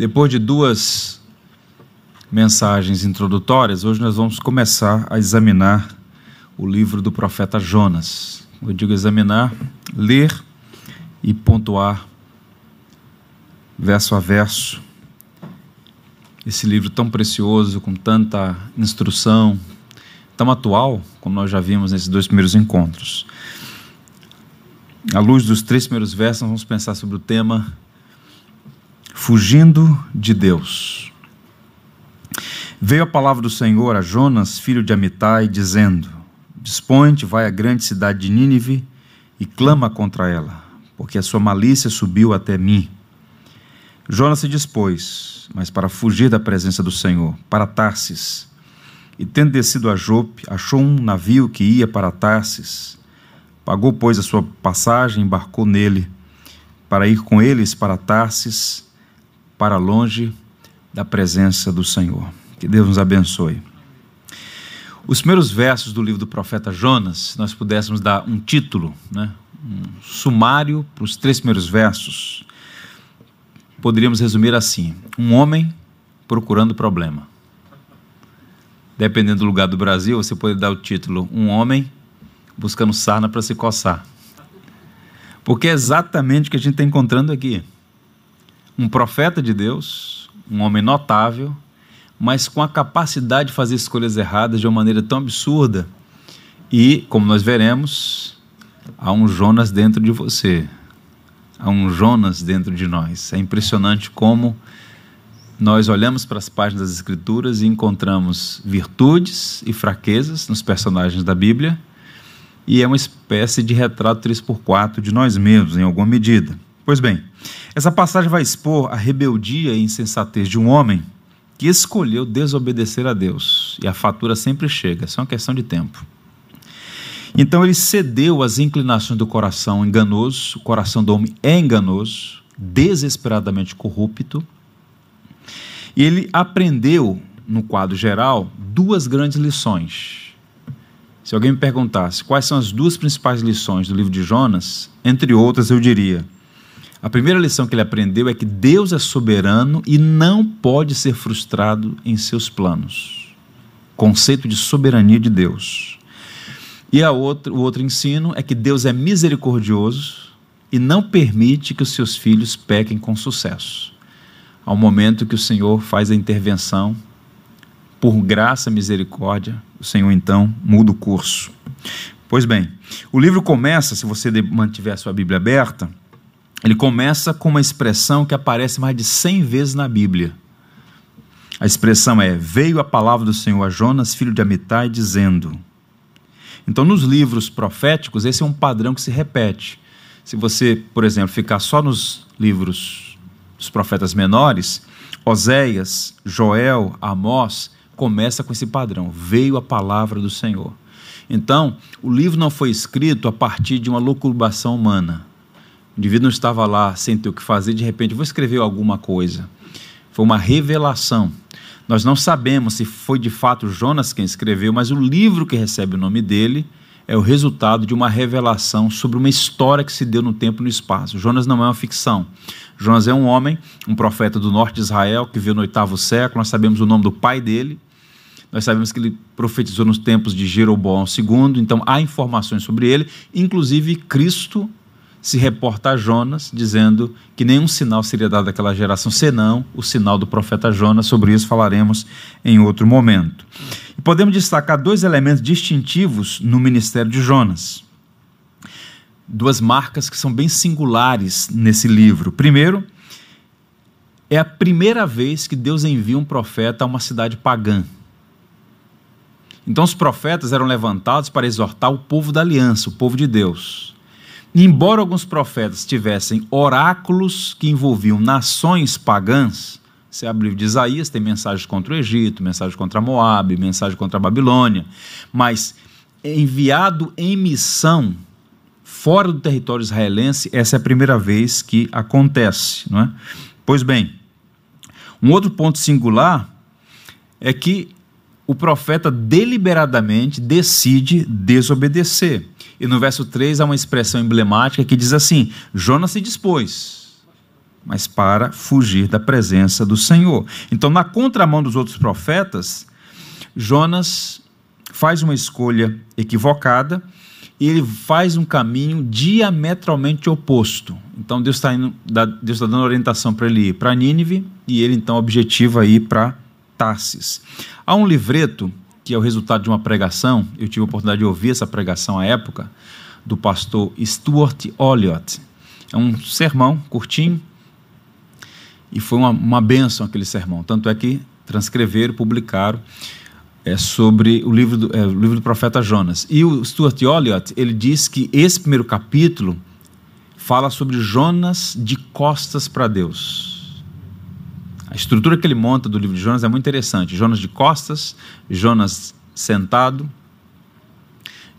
Depois de duas mensagens introdutórias, hoje nós vamos começar a examinar o livro do profeta Jonas. Eu digo examinar, ler e pontuar verso a verso esse livro tão precioso, com tanta instrução, tão atual, como nós já vimos nesses dois primeiros encontros. À luz dos três primeiros versos, nós vamos pensar sobre o tema Fugindo de Deus. Veio a palavra do Senhor a Jonas, filho de Amitai, dizendo: Dispõe-te, vai à grande cidade de Nínive e clama contra ela, porque a sua malícia subiu até mim. Jonas se dispôs, mas para fugir da presença do Senhor, para Tarsis. E tendo descido a Jope, achou um navio que ia para Tarsis. Pagou, pois, a sua passagem, embarcou nele, para ir com eles para Tarsis para longe da presença do Senhor. Que Deus nos abençoe. Os primeiros versos do livro do profeta Jonas, se nós pudéssemos dar um título, né, um sumário para os três primeiros versos, poderíamos resumir assim: um homem procurando problema. Dependendo do lugar do Brasil, você pode dar o título: Um homem buscando sarna para se coçar. Porque é exatamente o que a gente está encontrando aqui um profeta de Deus, um homem notável, mas com a capacidade de fazer escolhas erradas de uma maneira tão absurda. E, como nós veremos, há um Jonas dentro de você. Há um Jonas dentro de nós. É impressionante como nós olhamos para as páginas das Escrituras e encontramos virtudes e fraquezas nos personagens da Bíblia, e é uma espécie de retrato 3x4 de nós mesmos, em alguma medida. Pois bem, essa passagem vai expor a rebeldia e insensatez de um homem que escolheu desobedecer a Deus. E a fatura sempre chega, é só uma questão de tempo. Então ele cedeu às inclinações do coração enganoso, o coração do homem é enganoso, desesperadamente corrupto. E ele aprendeu, no quadro geral, duas grandes lições. Se alguém me perguntasse quais são as duas principais lições do livro de Jonas, entre outras eu diria: a primeira lição que ele aprendeu é que Deus é soberano e não pode ser frustrado em seus planos. Conceito de soberania de Deus. E a outra, o outro ensino é que Deus é misericordioso e não permite que os seus filhos pequem com sucesso. Ao momento que o Senhor faz a intervenção, por graça e misericórdia, o Senhor então muda o curso. Pois bem, o livro começa, se você mantiver a sua Bíblia aberta, ele começa com uma expressão que aparece mais de 100 vezes na Bíblia. A expressão é: Veio a palavra do Senhor a Jonas, filho de Amitai, dizendo. Então, nos livros proféticos, esse é um padrão que se repete. Se você, por exemplo, ficar só nos livros dos profetas menores, Oséias, Joel, Amós, começa com esse padrão: Veio a palavra do Senhor. Então, o livro não foi escrito a partir de uma locubação humana o indivíduo não estava lá sem ter o que fazer, de repente, vou escrever alguma coisa. Foi uma revelação. Nós não sabemos se foi de fato Jonas quem escreveu, mas o livro que recebe o nome dele é o resultado de uma revelação sobre uma história que se deu no tempo e no espaço. Jonas não é uma ficção. Jonas é um homem, um profeta do norte de Israel, que veio no oitavo século. Nós sabemos o nome do pai dele. Nós sabemos que ele profetizou nos tempos de Jeroboão II. Então há informações sobre ele. Inclusive, Cristo se reporta a Jonas, dizendo que nenhum sinal seria dado àquela geração, senão o sinal do profeta Jonas. Sobre isso falaremos em outro momento. E podemos destacar dois elementos distintivos no ministério de Jonas. Duas marcas que são bem singulares nesse livro. Primeiro, é a primeira vez que Deus envia um profeta a uma cidade pagã. Então, os profetas eram levantados para exortar o povo da aliança, o povo de Deus. Embora alguns profetas tivessem oráculos que envolviam nações pagãs, você abre o livro de Isaías, tem mensagens contra o Egito, mensagem contra Moab, mensagem contra a Babilônia, mas enviado em missão fora do território israelense, essa é a primeira vez que acontece, não é? Pois bem, um outro ponto singular é que o profeta deliberadamente decide desobedecer. E no verso 3 há uma expressão emblemática que diz assim: Jonas se dispôs. mas para fugir da presença do Senhor. Então, na contramão dos outros profetas, Jonas faz uma escolha equivocada e ele faz um caminho diametralmente oposto. Então, Deus está tá dando orientação para ele ir para Nínive e ele então objetiva ir para Tarsis. Há um livreto que é o resultado de uma pregação, eu tive a oportunidade de ouvir essa pregação à época, do pastor Stuart Olliott. É um sermão curtinho e foi uma, uma benção aquele sermão. Tanto é que transcreveram, publicaram é sobre o livro, do, é, o livro do profeta Jonas. E o Stuart Olliott, ele diz que esse primeiro capítulo fala sobre Jonas de costas para Deus. A estrutura que ele monta do livro de Jonas é muito interessante. Jonas de costas, Jonas sentado,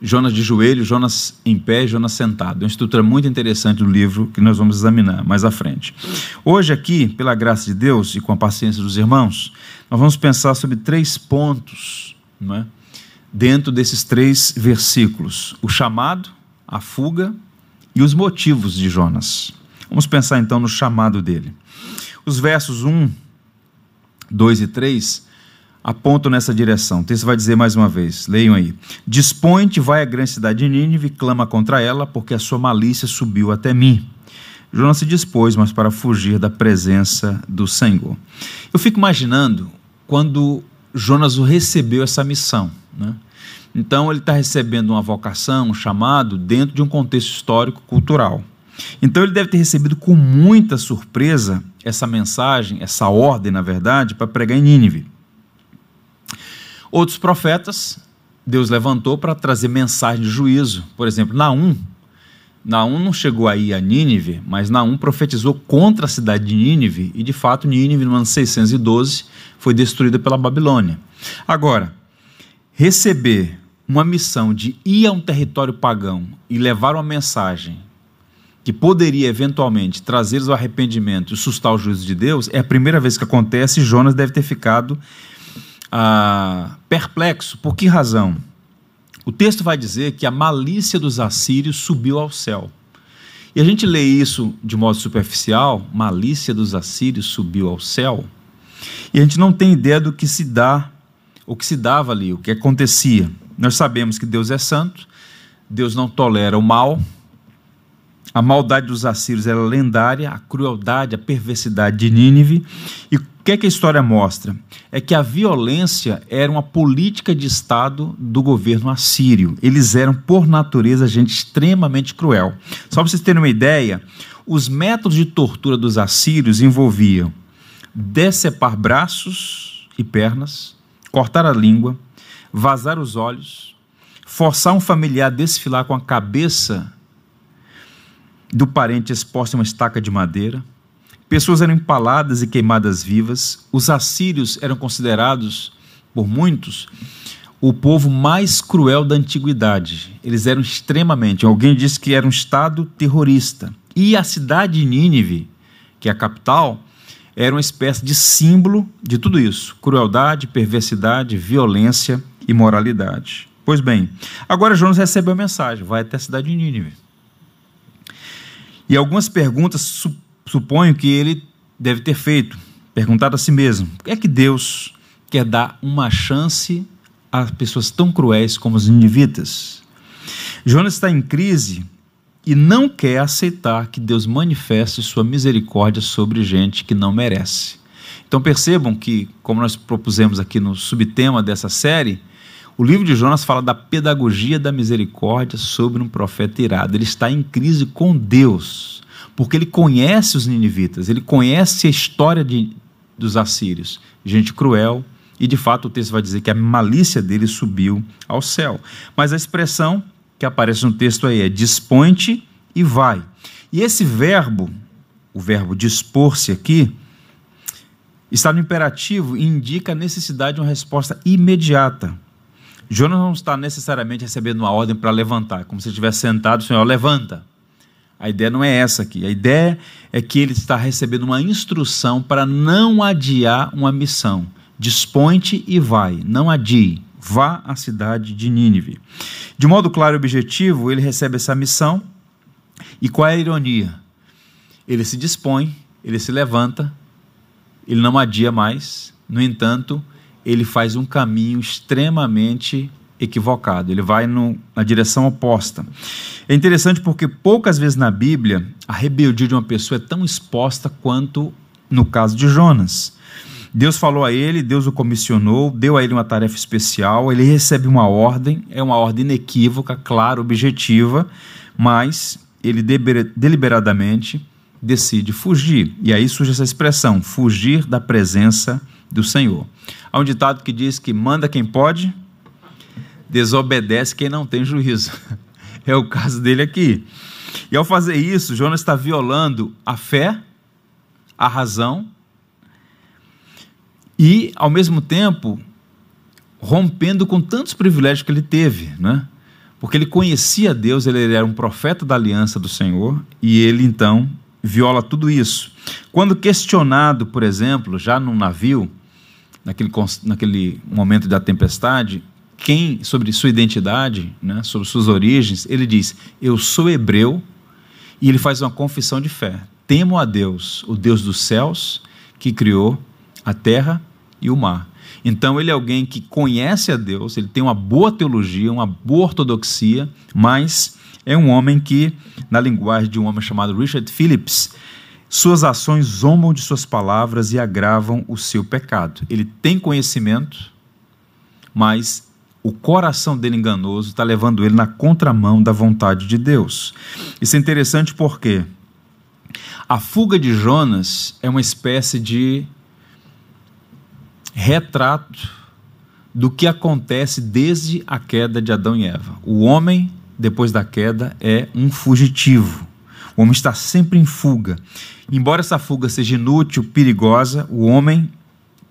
Jonas de joelho, Jonas em pé, Jonas sentado. É uma estrutura muito interessante do livro que nós vamos examinar mais à frente. Hoje aqui, pela graça de Deus e com a paciência dos irmãos, nós vamos pensar sobre três pontos, não é? dentro desses três versículos: o chamado, a fuga e os motivos de Jonas. Vamos pensar então no chamado dele. Os versos 1, 2 e 3 apontam nessa direção. O texto vai dizer mais uma vez, leiam aí. Dispõe-te, vai à grande cidade de Nínive, clama contra ela, porque a sua malícia subiu até mim. Jonas se dispôs, mas para fugir da presença do Senhor. Eu fico imaginando quando Jonas recebeu essa missão. Né? Então ele está recebendo uma vocação, um chamado, dentro de um contexto histórico-cultural. Então ele deve ter recebido com muita surpresa essa mensagem, essa ordem, na verdade, para pregar em Nínive. Outros profetas, Deus levantou para trazer mensagem de juízo. Por exemplo, Naum. Naum não chegou aí a Nínive, mas Naum profetizou contra a cidade de Nínive, e de fato Nínive, no ano 612, foi destruída pela Babilônia. Agora, receber uma missão de ir a um território pagão e levar uma mensagem que poderia eventualmente trazer o arrependimento e sustar o juízo de Deus, é a primeira vez que acontece e Jonas deve ter ficado ah, perplexo. Por que razão? O texto vai dizer que a malícia dos assírios subiu ao céu. E a gente lê isso de modo superficial, malícia dos assírios subiu ao céu, e a gente não tem ideia do que se dá, o que se dava ali, o que acontecia. Nós sabemos que Deus é santo, Deus não tolera o mal, a maldade dos assírios era lendária, a crueldade, a perversidade de Nínive. E o que, é que a história mostra? É que a violência era uma política de Estado do governo assírio. Eles eram, por natureza, gente extremamente cruel. Só para vocês terem uma ideia, os métodos de tortura dos assírios envolviam decepar braços e pernas, cortar a língua, vazar os olhos, forçar um familiar a desfilar com a cabeça do parente exposta a uma estaca de madeira. Pessoas eram empaladas e queimadas vivas. Os assírios eram considerados, por muitos, o povo mais cruel da antiguidade. Eles eram extremamente. Alguém disse que era um estado terrorista. E a cidade de Nínive, que é a capital, era uma espécie de símbolo de tudo isso: crueldade, perversidade, violência e moralidade. Pois bem, agora Jonas recebeu a mensagem: vai até a cidade de Nínive. E algumas perguntas suponho que ele deve ter feito, perguntado a si mesmo: por que é que Deus quer dar uma chance a pessoas tão cruéis como os indivíduos? Jonas está em crise e não quer aceitar que Deus manifeste sua misericórdia sobre gente que não merece. Então percebam que, como nós propusemos aqui no subtema dessa série, o livro de Jonas fala da pedagogia da misericórdia sobre um profeta irado. Ele está em crise com Deus, porque ele conhece os ninivitas, ele conhece a história de, dos assírios, gente cruel, e de fato o texto vai dizer que a malícia dele subiu ao céu. Mas a expressão que aparece no texto aí é dispõe-te e vai. E esse verbo, o verbo dispor-se aqui, está no imperativo e indica a necessidade de uma resposta imediata. Jonas não está necessariamente recebendo uma ordem para levantar, como se estivesse sentado, o Senhor levanta. A ideia não é essa aqui. A ideia é que ele está recebendo uma instrução para não adiar uma missão. Dispõe-te e vai, não adie. Vá à cidade de Nínive. De modo claro e objetivo, ele recebe essa missão. E qual é a ironia? Ele se dispõe ele se levanta, ele não adia mais, no entanto, ele faz um caminho extremamente equivocado, ele vai no, na direção oposta. É interessante porque poucas vezes na Bíblia a rebeldia de uma pessoa é tão exposta quanto no caso de Jonas. Deus falou a ele, Deus o comissionou, deu a ele uma tarefa especial, ele recebe uma ordem, é uma ordem inequívoca, clara, objetiva, mas ele deliberadamente decide fugir. E aí surge essa expressão, fugir da presença do Senhor. Há um ditado que diz que manda quem pode, desobedece quem não tem juízo. É o caso dele aqui. E ao fazer isso, Jonas está violando a fé, a razão e, ao mesmo tempo, rompendo com tantos privilégios que ele teve, né? Porque ele conhecia Deus, ele era um profeta da aliança do Senhor e ele então viola tudo isso. Quando questionado, por exemplo, já num navio, naquele, naquele momento da tempestade, quem sobre sua identidade, né, sobre suas origens, ele diz: Eu sou hebreu, e ele faz uma confissão de fé. Temo a Deus, o Deus dos céus, que criou a terra e o mar. Então ele é alguém que conhece a Deus, ele tem uma boa teologia, uma boa ortodoxia, mas é um homem que, na linguagem de um homem chamado Richard Phillips, suas ações zombam de suas palavras e agravam o seu pecado. Ele tem conhecimento, mas o coração dele enganoso está levando ele na contramão da vontade de Deus. Isso é interessante porque a fuga de Jonas é uma espécie de retrato do que acontece desde a queda de Adão e Eva. O homem, depois da queda, é um fugitivo. O homem está sempre em fuga. Embora essa fuga seja inútil, perigosa, o homem,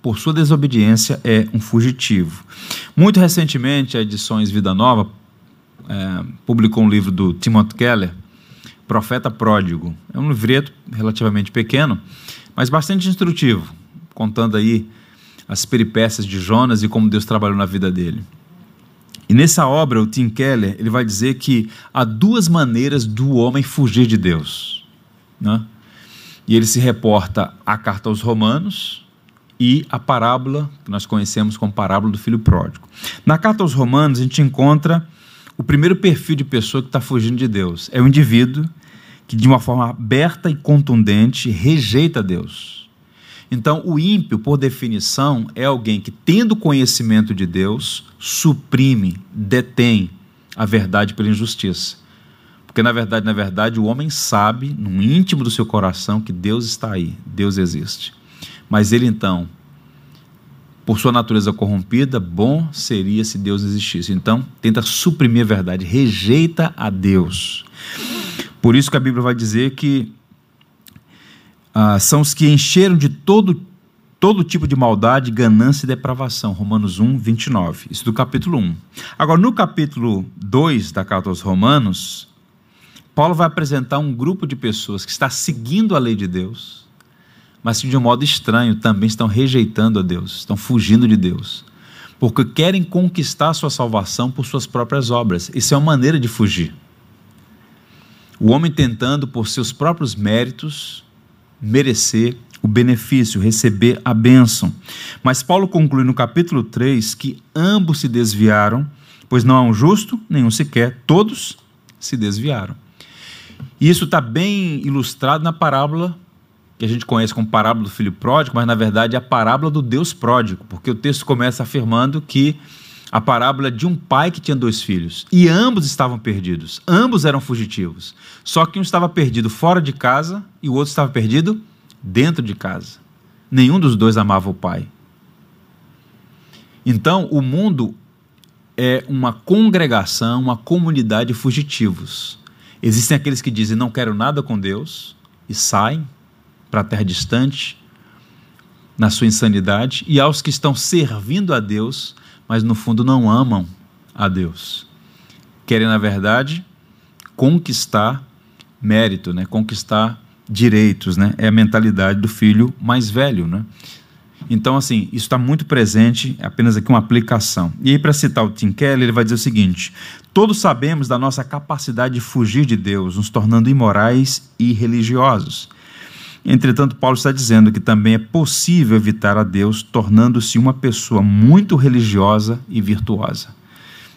por sua desobediência, é um fugitivo. Muito recentemente, a Edições Vida Nova é, publicou um livro do Timothy Keller, Profeta Pródigo. É um livreto relativamente pequeno, mas bastante instrutivo, contando aí as peripécias de Jonas e como Deus trabalhou na vida dele. E nessa obra, o Tim Keller ele vai dizer que há duas maneiras do homem fugir de Deus. Né? E ele se reporta à carta aos Romanos e à parábola que nós conhecemos como parábola do filho pródigo. Na carta aos Romanos, a gente encontra o primeiro perfil de pessoa que está fugindo de Deus. É o indivíduo que, de uma forma aberta e contundente, rejeita Deus então, o ímpio, por definição, é alguém que, tendo conhecimento de Deus, suprime, detém a verdade pela injustiça. Porque, na verdade, na verdade, o homem sabe, no íntimo do seu coração, que Deus está aí, Deus existe. Mas ele, então, por sua natureza corrompida, bom seria se Deus existisse. Então, tenta suprimir a verdade, rejeita a Deus. Por isso que a Bíblia vai dizer que ah, são os que encheram de todo, todo tipo de maldade, ganância e depravação. Romanos 1, 29. Isso do capítulo 1. Agora, no capítulo 2 da carta aos Romanos, Paulo vai apresentar um grupo de pessoas que está seguindo a lei de Deus, mas que de um modo estranho também estão rejeitando a Deus, estão fugindo de Deus, porque querem conquistar a sua salvação por suas próprias obras. Isso é uma maneira de fugir. O homem tentando, por seus próprios méritos, merecer o benefício, receber a bênção. Mas Paulo conclui no capítulo 3 que ambos se desviaram, pois não há um justo, nenhum sequer, todos se desviaram. E isso está bem ilustrado na parábola que a gente conhece como parábola do filho pródigo, mas na verdade é a parábola do Deus pródigo, porque o texto começa afirmando que a parábola de um pai que tinha dois filhos e ambos estavam perdidos, ambos eram fugitivos. Só que um estava perdido fora de casa e o outro estava perdido dentro de casa. Nenhum dos dois amava o pai. Então, o mundo é uma congregação, uma comunidade de fugitivos. Existem aqueles que dizem não quero nada com Deus e saem para a terra distante na sua insanidade, e aos que estão servindo a Deus mas no fundo não amam a Deus. Querem, na verdade, conquistar mérito, né? conquistar direitos. Né? É a mentalidade do filho mais velho. Né? Então, assim, isso está muito presente, é apenas aqui uma aplicação. E aí, para citar o Tim Keller, ele vai dizer o seguinte: todos sabemos da nossa capacidade de fugir de Deus, nos tornando imorais e religiosos. Entretanto, Paulo está dizendo que também é possível evitar a Deus tornando-se uma pessoa muito religiosa e virtuosa.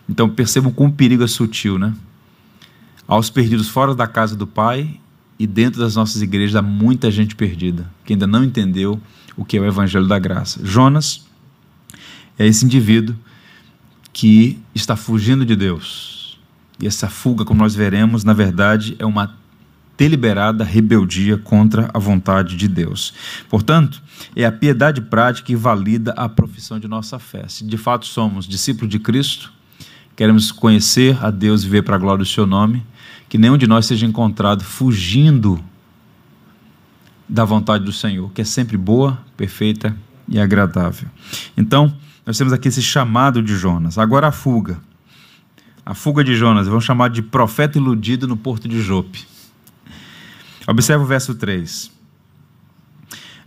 Então percebam como o perigo é sutil, né? Aos perdidos fora da casa do Pai e dentro das nossas igrejas há muita gente perdida, que ainda não entendeu o que é o Evangelho da Graça. Jonas é esse indivíduo que está fugindo de Deus. E essa fuga, como nós veremos, na verdade é uma deliberada rebeldia contra a vontade de Deus. Portanto, é a piedade prática que valida a profissão de nossa fé. Se de fato somos discípulos de Cristo, queremos conhecer a Deus e ver para a glória do seu nome, que nenhum de nós seja encontrado fugindo da vontade do Senhor, que é sempre boa, perfeita e agradável. Então, nós temos aqui esse chamado de Jonas. Agora a fuga. A fuga de Jonas, vamos chamar de profeta iludido no porto de Jope. Observe o verso 3.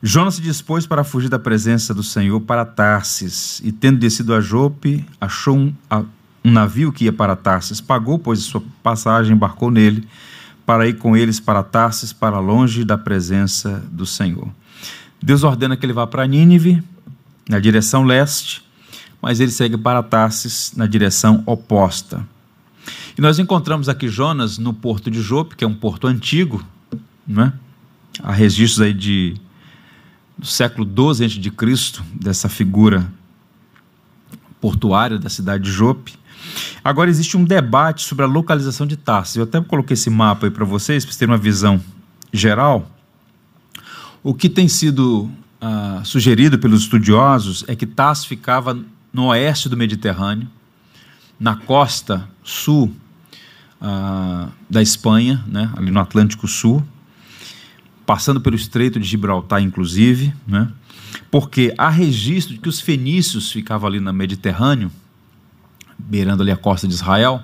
Jonas se dispôs para fugir da presença do Senhor para Tarsis, e tendo descido a Jope, achou um, um navio que ia para Tarsis, pagou, pois, sua passagem, embarcou nele, para ir com eles para Tarsis, para longe da presença do Senhor. Deus ordena que ele vá para Nínive, na direção leste, mas ele segue para Tarsis, na direção oposta. E nós encontramos aqui Jonas no porto de Jope, que é um porto antigo, não é? Há registros aí de do século XII a.C., dessa figura portuária da cidade de Jope. Agora existe um debate sobre a localização de Tarsis. Eu até coloquei esse mapa aí para vocês, para vocês terem uma visão geral. O que tem sido ah, sugerido pelos estudiosos é que Tarsis ficava no oeste do Mediterrâneo, na costa sul ah, da Espanha, né, ali no Atlântico Sul, passando pelo Estreito de Gibraltar, inclusive, né? porque há registro de que os fenícios ficavam ali no Mediterrâneo, beirando ali a costa de Israel.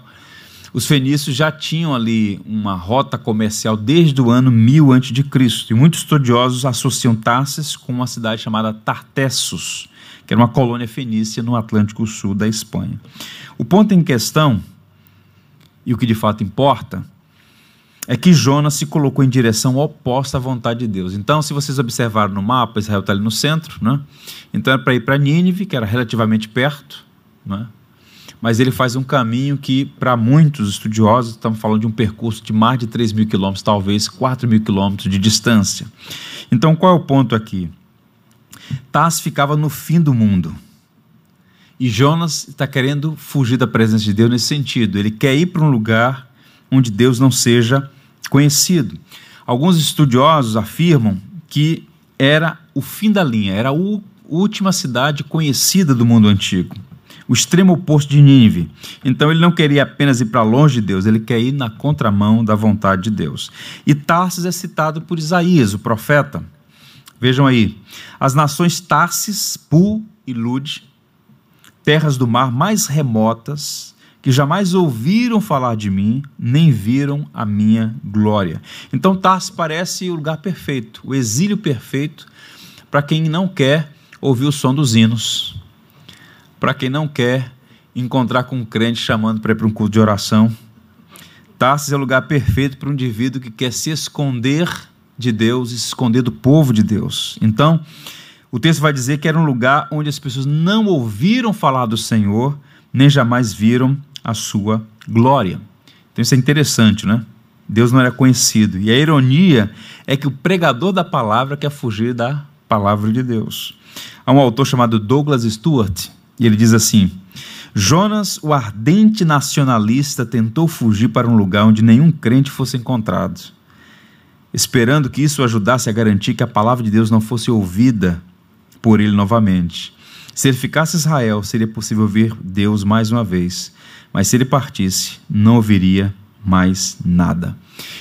Os fenícios já tinham ali uma rota comercial desde o ano 1000 a.C. E muitos estudiosos associam Tarsis com uma cidade chamada Tartessus, que era uma colônia fenícia no Atlântico Sul da Espanha. O ponto em questão, e o que de fato importa, é que Jonas se colocou em direção oposta à vontade de Deus. Então, se vocês observaram no mapa, Israel está ali no centro, né? então era para ir para Nínive, que era relativamente perto, né? mas ele faz um caminho que, para muitos estudiosos, estamos falando de um percurso de mais de 3 mil quilômetros, talvez 4 mil quilômetros de distância. Então, qual é o ponto aqui? Tás ficava no fim do mundo. E Jonas está querendo fugir da presença de Deus nesse sentido. Ele quer ir para um lugar onde Deus não seja conhecido. Alguns estudiosos afirmam que era o fim da linha, era a última cidade conhecida do mundo antigo, o extremo oposto de Nínive. Então ele não queria apenas ir para longe de Deus, ele quer ir na contramão da vontade de Deus. E Tarsis é citado por Isaías, o profeta. Vejam aí, as nações Tarsis, Pu e Lud, terras do mar mais remotas, que jamais ouviram falar de mim, nem viram a minha glória. Então Tarsis parece o lugar perfeito, o exílio perfeito para quem não quer ouvir o som dos hinos, para quem não quer encontrar com um crente chamando para ir para um culto de oração. Tarsis é o lugar perfeito para um indivíduo que quer se esconder de Deus e se esconder do povo de Deus. Então, o texto vai dizer que era um lugar onde as pessoas não ouviram falar do Senhor, nem jamais viram a sua glória. Então isso é interessante, né? Deus não era conhecido. E a ironia é que o pregador da palavra quer fugir da palavra de Deus. Há um autor chamado Douglas Stewart, e ele diz assim: Jonas, o ardente nacionalista, tentou fugir para um lugar onde nenhum crente fosse encontrado, esperando que isso ajudasse a garantir que a palavra de Deus não fosse ouvida por ele novamente. Se ele ficasse Israel, seria possível ver Deus mais uma vez mas se ele partisse, não ouviria mais nada.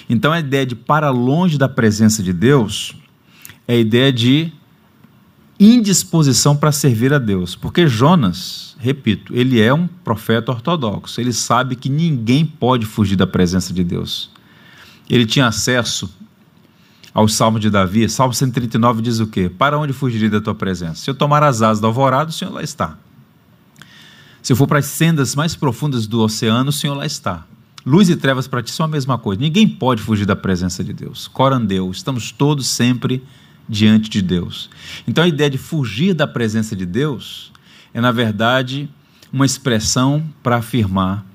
Então a ideia de para longe da presença de Deus é a ideia de indisposição para servir a Deus. Porque Jonas, repito, ele é um profeta ortodoxo. Ele sabe que ninguém pode fugir da presença de Deus. Ele tinha acesso ao Salmo de Davi. Salmo 139 diz o quê? Para onde fugiria da tua presença? Se eu tomar as asas do alvorado, o Senhor lá está. Se eu for para as sendas mais profundas do oceano, o Senhor lá está. Luz e trevas para ti são a mesma coisa. Ninguém pode fugir da presença de Deus. Corandeu, estamos todos sempre diante de Deus. Então a ideia de fugir da presença de Deus é, na verdade, uma expressão para afirmar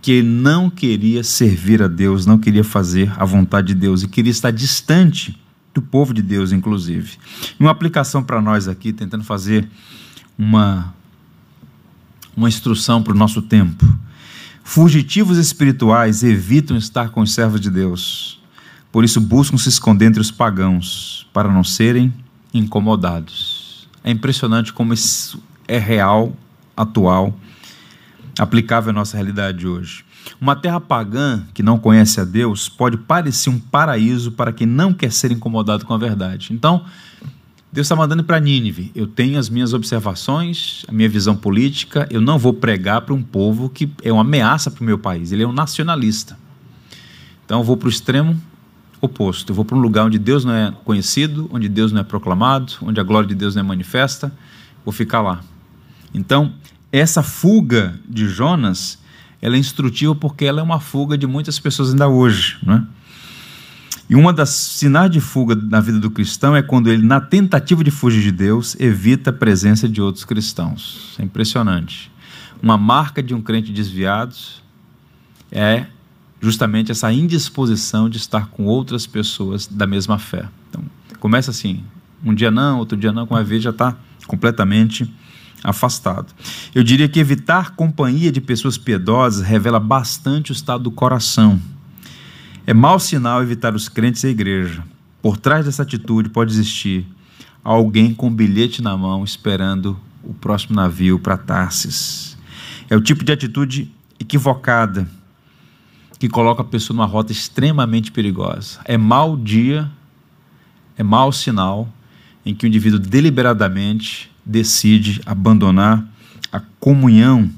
que não queria servir a Deus, não queria fazer a vontade de Deus e queria estar distante do povo de Deus, inclusive. Uma aplicação para nós aqui, tentando fazer uma, uma instrução para o nosso tempo. Fugitivos espirituais evitam estar com os servos de Deus, por isso buscam se esconder entre os pagãos, para não serem incomodados. É impressionante como isso é real, atual, aplicável à nossa realidade de hoje. Uma terra pagã que não conhece a Deus pode parecer um paraíso para quem não quer ser incomodado com a verdade. Então, Deus está mandando para Nínive. Eu tenho as minhas observações, a minha visão política. Eu não vou pregar para um povo que é uma ameaça para o meu país. Ele é um nacionalista. Então eu vou para o extremo oposto. Eu vou para um lugar onde Deus não é conhecido, onde Deus não é proclamado, onde a glória de Deus não é manifesta. Vou ficar lá. Então, essa fuga de Jonas, ela é instrutiva porque ela é uma fuga de muitas pessoas ainda hoje, não é? E uma das sinais de fuga na vida do cristão é quando ele, na tentativa de fugir de Deus, evita a presença de outros cristãos. é impressionante. Uma marca de um crente desviado é justamente essa indisposição de estar com outras pessoas da mesma fé. Então, começa assim, um dia não, outro dia não, com a vez já está completamente afastado. Eu diria que evitar companhia de pessoas piedosas revela bastante o estado do coração é mau sinal evitar os crentes e a igreja. Por trás dessa atitude pode existir alguém com um bilhete na mão esperando o próximo navio para Tarsis. É o tipo de atitude equivocada que coloca a pessoa numa rota extremamente perigosa. É mau dia, é mau sinal em que o indivíduo deliberadamente decide abandonar a comunhão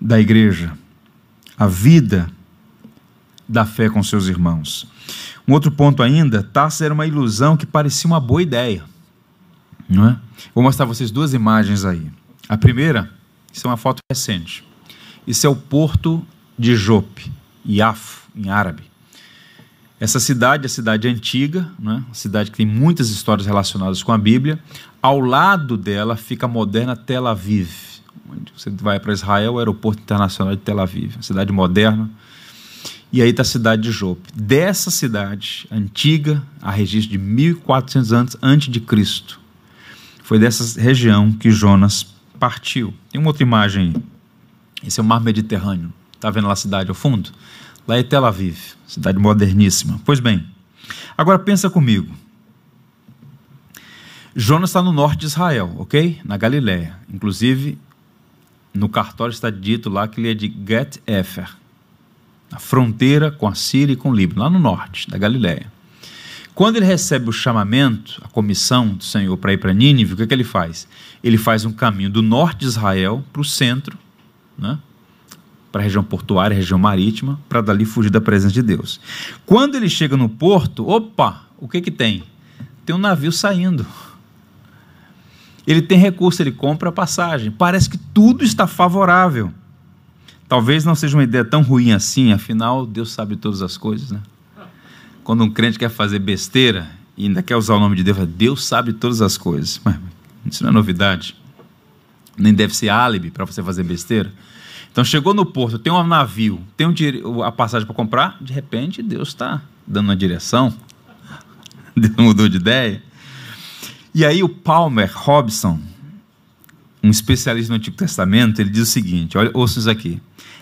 da igreja, a vida da fé com seus irmãos. Um outro ponto ainda, Tarso era uma ilusão que parecia uma boa ideia. Não é? Vou mostrar a vocês duas imagens aí. A primeira, isso é uma foto recente. Isso é o porto de Jope, Iafo, em árabe. Essa cidade é a cidade antiga, é? uma cidade que tem muitas histórias relacionadas com a Bíblia. Ao lado dela fica a moderna Tel Aviv. Onde você vai para Israel, o aeroporto internacional de Tel Aviv, uma cidade moderna, e aí está a cidade de Jope. Dessa cidade antiga, a registro de 1400 anos antes de Cristo, foi dessa região que Jonas partiu. Tem uma outra imagem aí. Esse é o mar Mediterrâneo. Está vendo lá a cidade ao fundo? Lá é Tel Aviv, cidade moderníssima. Pois bem, agora pensa comigo. Jonas está no norte de Israel, ok? Na Galiléia. Inclusive, no cartório está dito lá que ele é de Get-Efer, na fronteira com a Síria e com o Líbano, lá no norte da Galiléia. Quando ele recebe o chamamento, a comissão do Senhor para ir para Nínive, o que, é que ele faz? Ele faz um caminho do norte de Israel para o centro, né? para a região portuária, região marítima, para dali fugir da presença de Deus. Quando ele chega no porto, opa, o que, que tem? Tem um navio saindo. Ele tem recurso, ele compra a passagem. Parece que tudo está favorável. Talvez não seja uma ideia tão ruim assim, afinal, Deus sabe todas as coisas, né? Quando um crente quer fazer besteira e ainda quer usar o nome de Deus, Deus sabe todas as coisas. Mas isso não é novidade. Nem deve ser álibi para você fazer besteira. Então chegou no porto, tem um navio, tem um, a passagem para comprar, de repente Deus está dando uma direção. Deus mudou de ideia. E aí o Palmer Robson, um especialista no Antigo Testamento, ele diz o seguinte: olha, ouça isso aqui.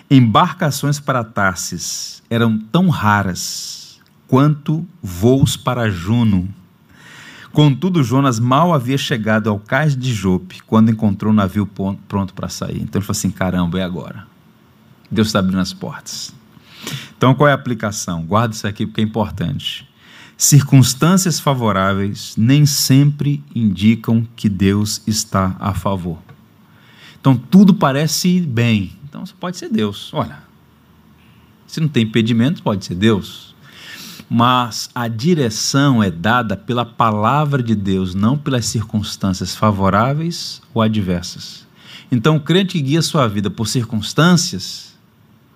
Embarcações para Tarsis eram tão raras quanto voos para Juno. Contudo, Jonas mal havia chegado ao cais de Jope quando encontrou o navio pronto para sair. Então ele falou assim: caramba, é agora. Deus está abrindo as portas. Então qual é a aplicação? Guarda isso aqui porque é importante. Circunstâncias favoráveis nem sempre indicam que Deus está a favor. Então tudo parece bem. Então pode ser Deus. Olha, se não tem impedimento, pode ser Deus. Mas a direção é dada pela palavra de Deus, não pelas circunstâncias favoráveis ou adversas. Então, o crente que guia sua vida por circunstâncias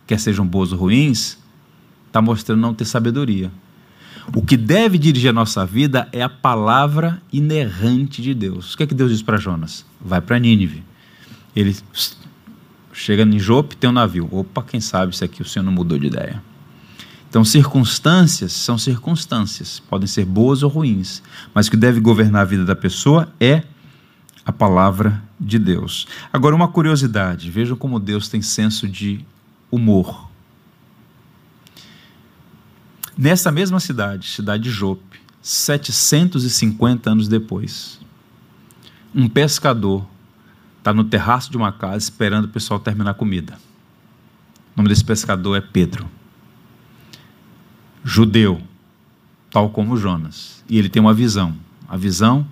quer sejam boas ou ruins, está mostrando não ter sabedoria. O que deve dirigir a nossa vida é a palavra inerrante de Deus. O que é que Deus diz para Jonas? Vai para Nínive. Ele chega em Jope, tem um navio. Opa, quem sabe isso aqui o Senhor não mudou de ideia. Então, circunstâncias são circunstâncias, podem ser boas ou ruins, mas o que deve governar a vida da pessoa é a palavra de Deus. Agora, uma curiosidade: vejam como Deus tem senso de humor. Nessa mesma cidade, cidade de Jope, 750 anos depois, um pescador está no terraço de uma casa esperando o pessoal terminar a comida. O nome desse pescador é Pedro. Judeu, tal como Jonas. E ele tem uma visão. A visão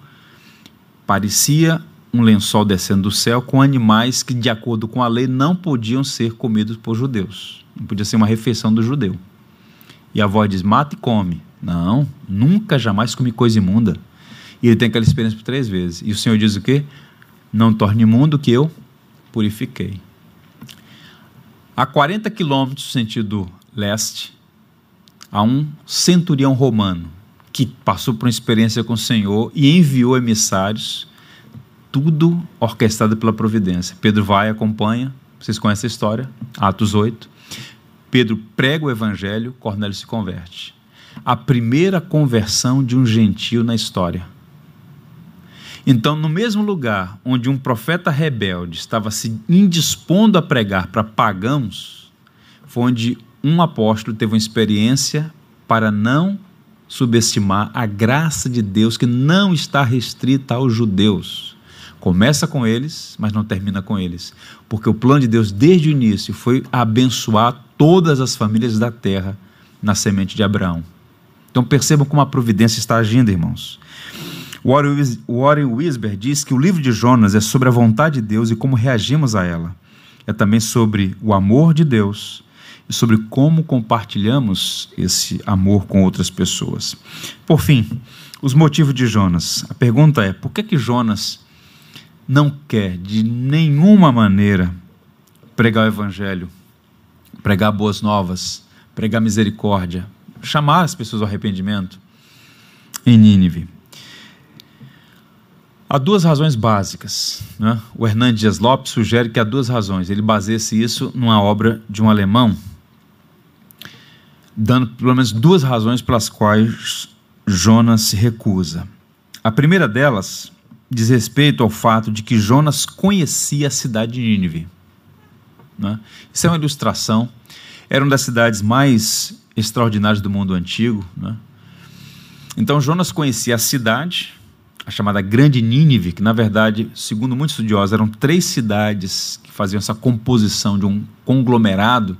parecia um lençol descendo do céu com animais que, de acordo com a lei, não podiam ser comidos por judeus. Não podia ser uma refeição do judeu. E a avó diz: mata e come. Não, nunca, jamais comi coisa imunda. E ele tem aquela experiência por três vezes. E o Senhor diz o quê? Não torne imundo que eu purifiquei. A 40 quilômetros, sentido leste, há um centurião romano que passou por uma experiência com o Senhor e enviou emissários, tudo orquestrado pela providência. Pedro vai, acompanha, vocês conhecem a história, Atos 8. Pedro prega o evangelho, Cornélio se converte. A primeira conversão de um gentio na história. Então, no mesmo lugar onde um profeta rebelde estava se indispondo a pregar para pagãos, foi onde um apóstolo teve uma experiência para não subestimar a graça de Deus que não está restrita aos judeus. Começa com eles, mas não termina com eles. Porque o plano de Deus desde o início foi abençoar todas as famílias da terra na semente de Abraão. Então percebam como a providência está agindo, irmãos. Warren Wisber diz que o livro de Jonas é sobre a vontade de Deus e como reagimos a ela. É também sobre o amor de Deus e sobre como compartilhamos esse amor com outras pessoas. Por fim, os motivos de Jonas. A pergunta é: por que que Jonas não quer de nenhuma maneira pregar o evangelho pregar boas novas, pregar misericórdia, chamar as pessoas ao arrependimento em Nínive. Há duas razões básicas. Né? O Hernandes Dias Lopes sugere que há duas razões. Ele baseia-se isso numa obra de um alemão, dando pelo menos duas razões pelas quais Jonas se recusa. A primeira delas diz respeito ao fato de que Jonas conhecia a cidade de Nínive. Né? Isso é uma ilustração. Era uma das cidades mais extraordinárias do mundo antigo. Né? Então Jonas conhecia a cidade, a chamada Grande Nínive, que na verdade, segundo muitos estudiosos, eram três cidades que faziam essa composição de um conglomerado,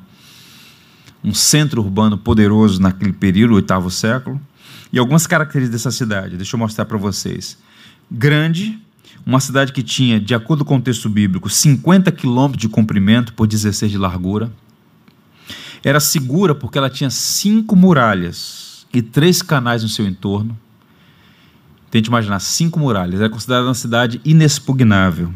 um centro urbano poderoso naquele período, oitavo século. E algumas características dessa cidade, deixa eu mostrar para vocês. Grande, uma cidade que tinha, de acordo com o texto bíblico, 50 quilômetros de comprimento por 16 de largura. Era segura porque ela tinha cinco muralhas e três canais no seu entorno. Tente imaginar, cinco muralhas. Era considerada uma cidade inexpugnável.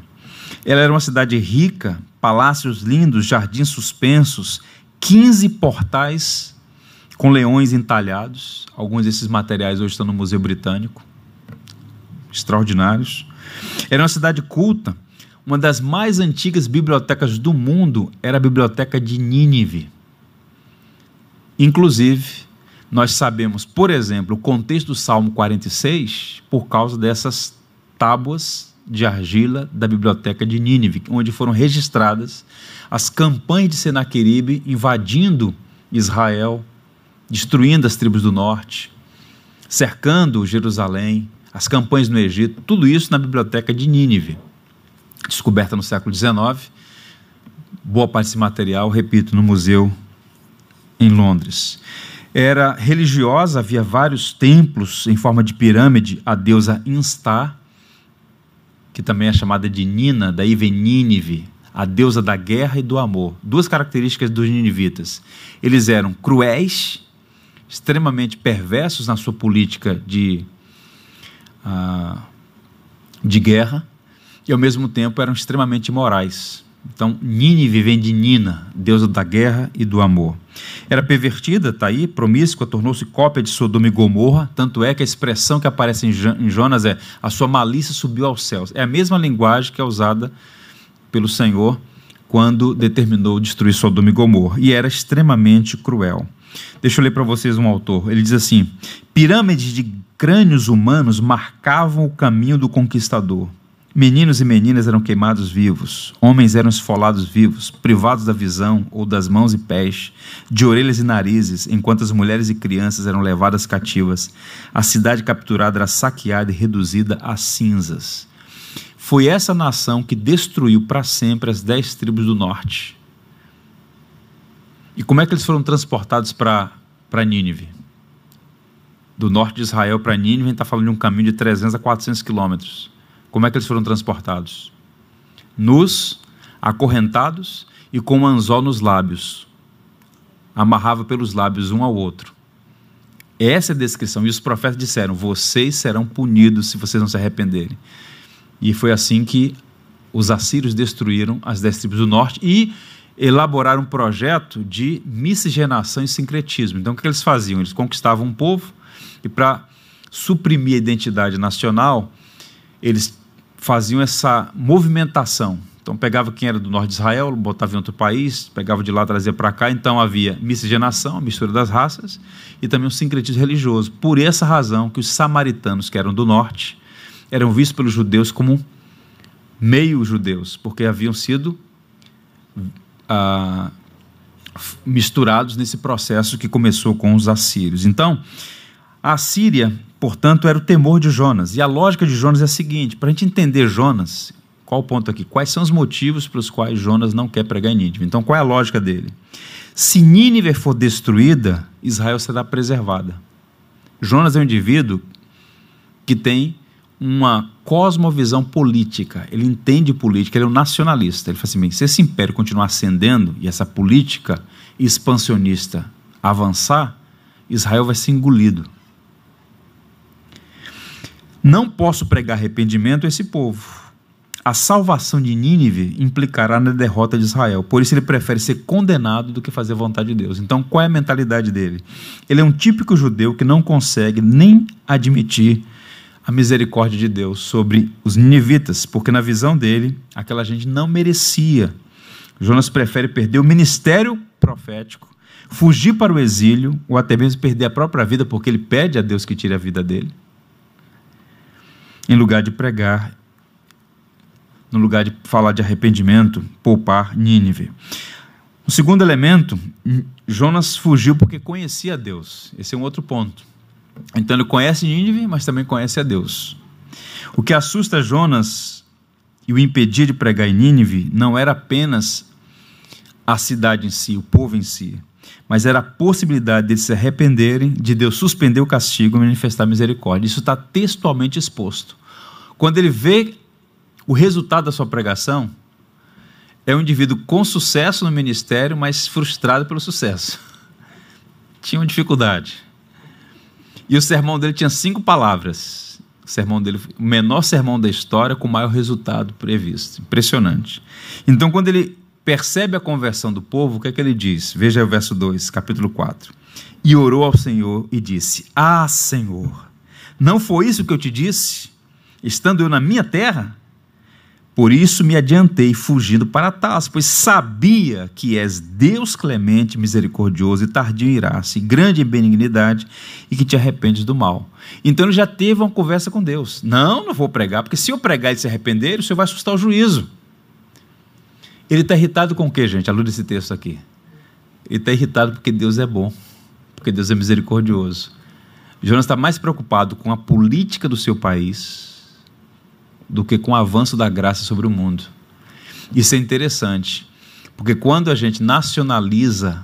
Ela era uma cidade rica, palácios lindos, jardins suspensos, 15 portais com leões entalhados. Alguns desses materiais hoje estão no Museu Britânico. Extraordinários. Era uma cidade culta. Uma das mais antigas bibliotecas do mundo era a biblioteca de Nínive. Inclusive, nós sabemos, por exemplo, o contexto do Salmo 46 por causa dessas tábuas de argila da biblioteca de Nínive, onde foram registradas as campanhas de Senaqueribe invadindo Israel, destruindo as tribos do norte, cercando Jerusalém, as campanhas no Egito, tudo isso na biblioteca de Nínive, descoberta no século XIX. Boa parte desse material, repito, no museu em Londres. Era religiosa, havia vários templos em forma de pirâmide à deusa Instar, que também é chamada de Nina, daí vem Nínive, a deusa da guerra e do amor. Duas características dos ninivitas. Eles eram cruéis, extremamente perversos na sua política de ah, de guerra e, ao mesmo tempo, eram extremamente imorais. Então, Nínive vem de Nina, deusa da guerra e do amor. Era pervertida, está aí, promíscua, tornou-se cópia de Sodoma e Gomorra, tanto é que a expressão que aparece em Jonas é a sua malícia subiu aos céus. É a mesma linguagem que é usada pelo Senhor quando determinou destruir Sodoma e Gomorra, e era extremamente cruel. Deixa eu ler para vocês um autor. Ele diz assim: pirâmides de crânios humanos marcavam o caminho do conquistador. Meninos e meninas eram queimados vivos, homens eram esfolados vivos, privados da visão ou das mãos e pés, de orelhas e narizes, enquanto as mulheres e crianças eram levadas cativas. A cidade capturada era saqueada e reduzida a cinzas. Foi essa nação que destruiu para sempre as dez tribos do norte. E como é que eles foram transportados para Nínive? Do norte de Israel para Nínive, a gente está falando de um caminho de 300 a 400 quilômetros. Como é que eles foram transportados? Nus, acorrentados e com um anzol nos lábios. Amarrava pelos lábios um ao outro. Essa é a descrição. E os profetas disseram: Vocês serão punidos se vocês não se arrependerem. E foi assim que os assírios destruíram as dez tribos do norte e elaboraram um projeto de miscigenação e sincretismo. Então, o que eles faziam? Eles conquistavam um povo e, para suprimir a identidade nacional, eles faziam essa movimentação. Então pegava quem era do norte de Israel, botava em outro país, pegava de lá, trazia para cá. Então havia miscigenação, a mistura das raças, e também um sincretismo religioso. Por essa razão que os samaritanos, que eram do norte, eram vistos pelos judeus como meio judeus, porque haviam sido ah, misturados nesse processo que começou com os assírios. Então, a Síria Portanto, era o temor de Jonas. E a lógica de Jonas é a seguinte: para a gente entender Jonas, qual o ponto aqui? Quais são os motivos pelos quais Jonas não quer pregar em Nínive? Então, qual é a lógica dele? Se Nínive for destruída, Israel será preservada. Jonas é um indivíduo que tem uma cosmovisão política, ele entende política, ele é um nacionalista. Ele fala assim: se esse império continuar ascendendo e essa política expansionista avançar, Israel vai ser engolido. Não posso pregar arrependimento a esse povo. A salvação de Nínive implicará na derrota de Israel. Por isso ele prefere ser condenado do que fazer a vontade de Deus. Então, qual é a mentalidade dele? Ele é um típico judeu que não consegue nem admitir a misericórdia de Deus sobre os ninivitas, porque na visão dele, aquela gente não merecia. Jonas prefere perder o ministério profético, fugir para o exílio, ou até mesmo perder a própria vida, porque ele pede a Deus que tire a vida dele em lugar de pregar, no lugar de falar de arrependimento, poupar Nínive. O segundo elemento, Jonas fugiu porque conhecia Deus. Esse é um outro ponto. Então ele conhece Nínive, mas também conhece a Deus. O que assusta Jonas e o impedia de pregar em Nínive não era apenas a cidade em si, o povo em si, mas era a possibilidade de se arrependerem, de Deus suspender o castigo e manifestar misericórdia. Isso está textualmente exposto. Quando ele vê o resultado da sua pregação, é um indivíduo com sucesso no ministério, mas frustrado pelo sucesso. Tinha uma dificuldade. E o sermão dele tinha cinco palavras. O sermão dele, o menor sermão da história com o maior resultado previsto. Impressionante. Então, quando ele percebe a conversão do povo, o que é que ele diz? Veja o verso 2, capítulo 4. E orou ao Senhor e disse: Ah, Senhor, não foi isso que eu te disse? Estando eu na minha terra? Por isso me adiantei, fugindo para Tás, pois sabia que és Deus clemente, misericordioso e tardio em iraça, e grande em benignidade, e que te arrependes do mal. Então ele já teve uma conversa com Deus. Não, não vou pregar, porque se eu pregar e se arrepender, o Senhor vai assustar o juízo. Ele está irritado com o que, gente? A luz desse texto aqui. Ele está irritado porque Deus é bom, porque Deus é misericordioso. Jonas está mais preocupado com a política do seu país do que com o avanço da graça sobre o mundo. Isso é interessante, porque quando a gente nacionaliza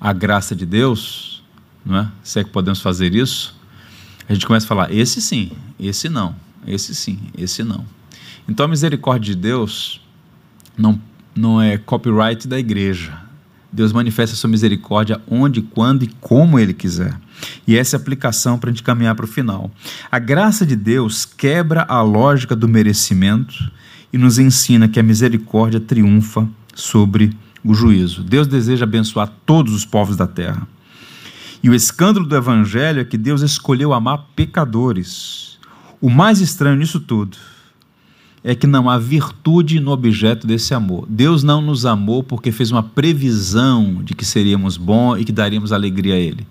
a graça de Deus, não é? se é que podemos fazer isso, a gente começa a falar: esse sim, esse não, esse sim, esse não. Então a misericórdia de Deus não, não é copyright da igreja. Deus manifesta sua misericórdia onde, quando e como Ele quiser. E essa é a aplicação para a gente caminhar para o final. A graça de Deus quebra a lógica do merecimento e nos ensina que a misericórdia triunfa sobre o juízo. Deus deseja abençoar todos os povos da terra. E o escândalo do evangelho é que Deus escolheu amar pecadores. O mais estranho nisso tudo é que não há virtude no objeto desse amor. Deus não nos amou porque fez uma previsão de que seríamos bons e que daríamos alegria a Ele.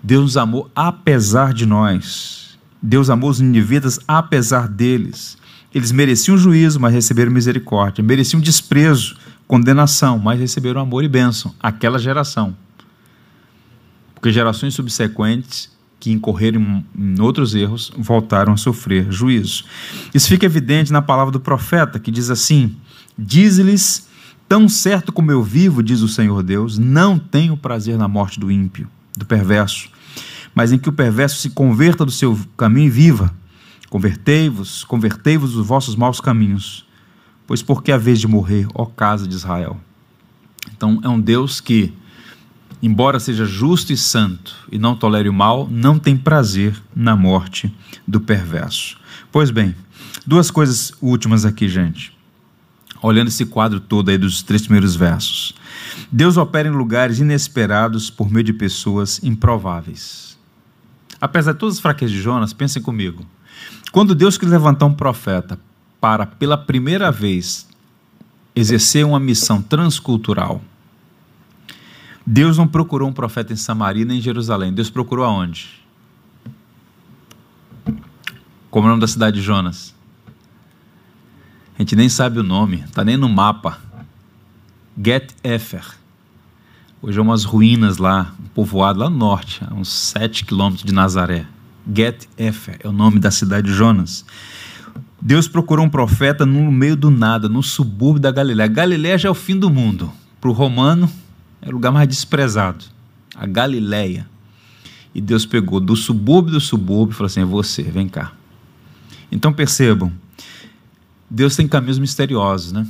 Deus nos amou apesar de nós. Deus amou os ninivitas apesar deles. Eles mereciam juízo, mas receberam misericórdia. Mereciam desprezo, condenação, mas receberam amor e bênção. Aquela geração. Porque gerações subsequentes que incorreram em outros erros voltaram a sofrer juízo. Isso fica evidente na palavra do profeta, que diz assim: Diz-lhes, tão certo como eu vivo, diz o Senhor Deus, não tenho prazer na morte do ímpio, do perverso, mas em que o perverso se converta do seu caminho e viva. Convertei-vos, convertei-vos dos vossos maus caminhos, pois porque a vez de morrer, ó casa de Israel. Então é um Deus que embora seja justo e santo e não tolere o mal, não tem prazer na morte do perverso. Pois bem, duas coisas últimas aqui, gente. Olhando esse quadro todo aí dos três primeiros versos. Deus opera em lugares inesperados por meio de pessoas improváveis. Apesar de todas as fraquezas de Jonas, pensem comigo. Quando Deus quis levantar um profeta para, pela primeira vez, exercer uma missão transcultural, Deus não procurou um profeta em Samaria nem em Jerusalém. Deus procurou aonde? Como é o nome da cidade de Jonas? A gente nem sabe o nome, está nem no mapa. Get Efer. Hoje é umas ruínas lá, um povoado lá no norte, a uns 7 quilômetros de Nazaré. Get Efer é o nome da cidade de Jonas. Deus procurou um profeta no meio do nada, no subúrbio da Galiléia. Galiléia já é o fim do mundo. Para o romano, é o lugar mais desprezado, a Galileia. E Deus pegou do subúrbio do subúrbio e falou assim: é você, vem cá. Então percebam, Deus tem caminhos misteriosos, né?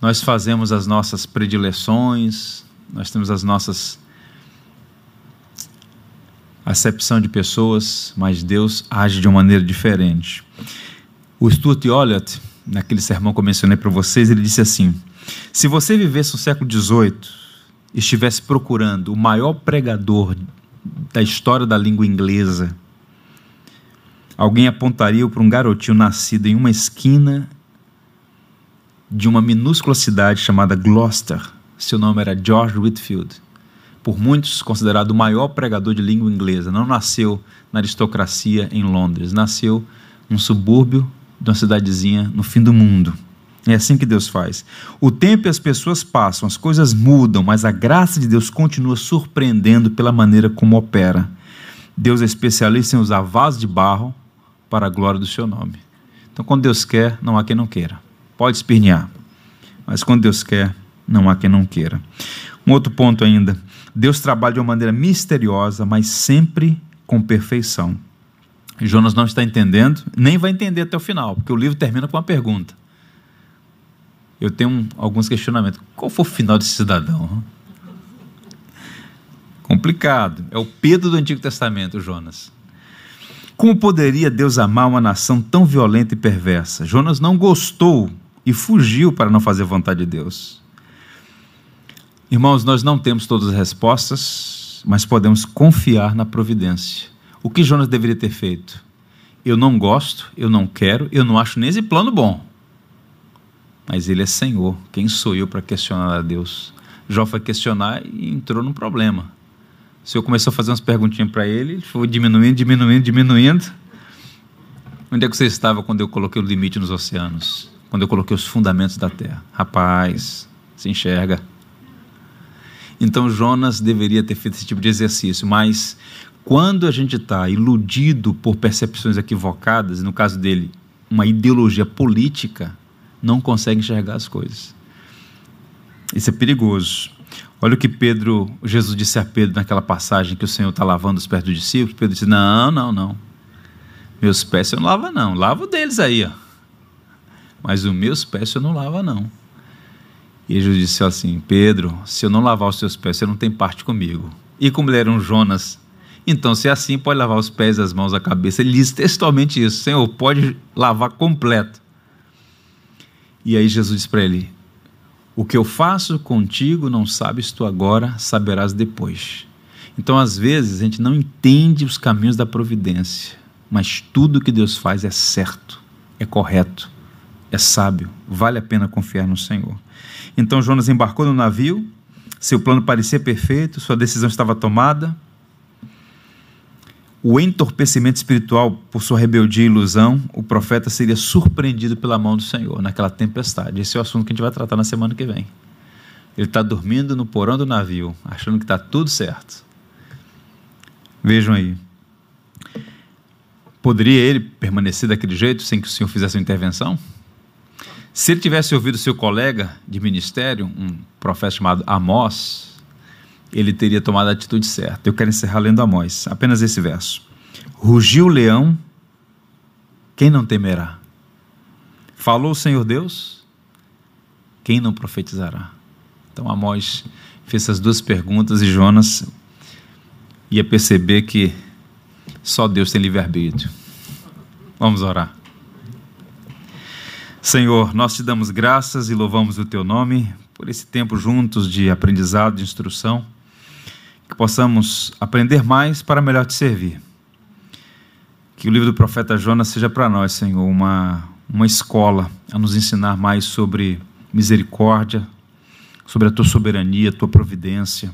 Nós fazemos as nossas predileções, nós temos as nossas acepção de pessoas, mas Deus age de uma maneira diferente. O Stuart Olliott, naquele sermão que eu mencionei para vocês, ele disse assim: se você vivesse no século XVIII, estivesse procurando o maior pregador da história da língua inglesa, alguém apontaria para um garotinho nascido em uma esquina de uma minúscula cidade chamada Gloucester. Seu nome era George Whitfield. Por muitos considerado o maior pregador de língua inglesa. Não nasceu na aristocracia em Londres, nasceu num subúrbio de uma cidadezinha no fim do mundo. É assim que Deus faz. O tempo e as pessoas passam, as coisas mudam, mas a graça de Deus continua surpreendendo pela maneira como opera. Deus é especialista em usar vasos de barro para a glória do seu nome. Então, quando Deus quer, não há quem não queira. Pode espernear, mas quando Deus quer, não há quem não queira. Um outro ponto ainda: Deus trabalha de uma maneira misteriosa, mas sempre com perfeição. Jonas não está entendendo, nem vai entender até o final, porque o livro termina com uma pergunta eu tenho alguns questionamentos. Qual foi o final desse cidadão? Complicado. É o Pedro do Antigo Testamento, Jonas. Como poderia Deus amar uma nação tão violenta e perversa? Jonas não gostou e fugiu para não fazer vontade de Deus. Irmãos, nós não temos todas as respostas, mas podemos confiar na providência. O que Jonas deveria ter feito? Eu não gosto, eu não quero, eu não acho nem esse plano bom mas ele é Senhor. Quem sou eu para questionar a Deus? Jó foi questionar e entrou num problema. O Senhor começou a fazer umas perguntinhas para ele, ele foi diminuindo, diminuindo, diminuindo. Onde é que você estava quando eu coloquei o limite nos oceanos? Quando eu coloquei os fundamentos da terra? Rapaz, se enxerga. Então Jonas deveria ter feito esse tipo de exercício, mas quando a gente está iludido por percepções equivocadas, no caso dele, uma ideologia política, não consegue enxergar as coisas. Isso é perigoso. Olha o que Pedro, Jesus disse a Pedro naquela passagem que o Senhor está lavando os pés dos discípulos. Pedro disse: Não, não, não. Meus pés você não lava, não. Lavo deles aí, ó. Mas os meus pés você não lava, não. E Jesus disse assim: Pedro, se eu não lavar os seus pés, você não tem parte comigo. E como ele era um Jonas, então se é assim, pode lavar os pés, as mãos, a cabeça. Ele diz textualmente isso: Senhor, pode lavar completo. E aí Jesus diz para ele: O que eu faço contigo não sabes tu agora, saberás depois. Então, às vezes, a gente não entende os caminhos da providência, mas tudo que Deus faz é certo, é correto, é sábio, vale a pena confiar no Senhor. Então, Jonas embarcou no navio, seu plano parecia perfeito, sua decisão estava tomada, o entorpecimento espiritual por sua rebeldia e ilusão, o profeta seria surpreendido pela mão do Senhor naquela tempestade. Esse é o assunto que a gente vai tratar na semana que vem. Ele está dormindo no porão do navio, achando que está tudo certo. Vejam aí. Poderia ele permanecer daquele jeito sem que o Senhor fizesse uma intervenção? Se ele tivesse ouvido seu colega de ministério, um profeta chamado Amós, ele teria tomado a atitude certa. Eu quero encerrar lendo Amós, apenas esse verso. Rugiu o leão, quem não temerá? Falou o Senhor Deus, quem não profetizará? Então Amós fez essas duas perguntas e Jonas ia perceber que só Deus tem livre-arbítrio. Vamos orar. Senhor, nós te damos graças e louvamos o teu nome por esse tempo juntos de aprendizado, de instrução que possamos aprender mais para melhor te servir. Que o livro do profeta Jonas seja para nós, Senhor, uma, uma escola a nos ensinar mais sobre misericórdia, sobre a tua soberania, a tua providência,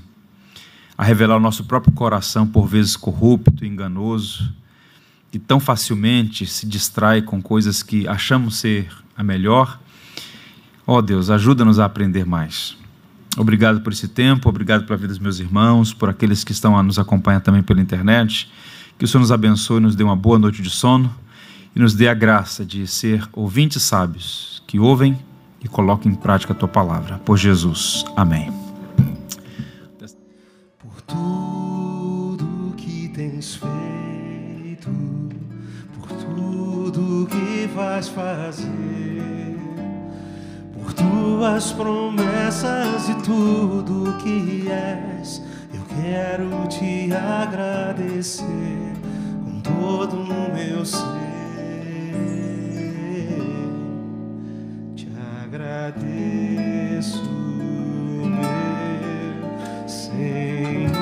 a revelar o nosso próprio coração, por vezes corrupto, enganoso, e tão facilmente se distrai com coisas que achamos ser a melhor. Ó oh Deus, ajuda-nos a aprender mais. Obrigado por esse tempo, obrigado pela vida dos meus irmãos, por aqueles que estão a nos acompanhar também pela internet. Que o Senhor nos abençoe, nos dê uma boa noite de sono e nos dê a graça de ser ouvintes sábios que ouvem e colocam em prática a tua palavra. Por Jesus. Amém. Por tudo que tens feito, por tudo que vais fazer tuas promessas e tudo que és, eu quero te agradecer com todo o meu ser. Te agradeço, meu Senhor.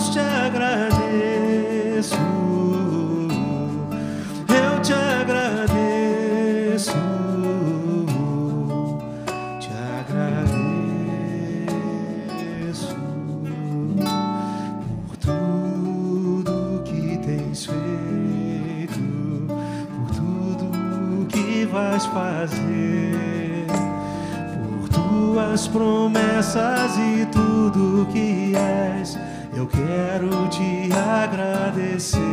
Jesus, te agradeço. Eu te agradeço, te agradeço por tudo que tens feito por tudo que vais fazer, por tuas promessas e tudo que és. Quero te agradecer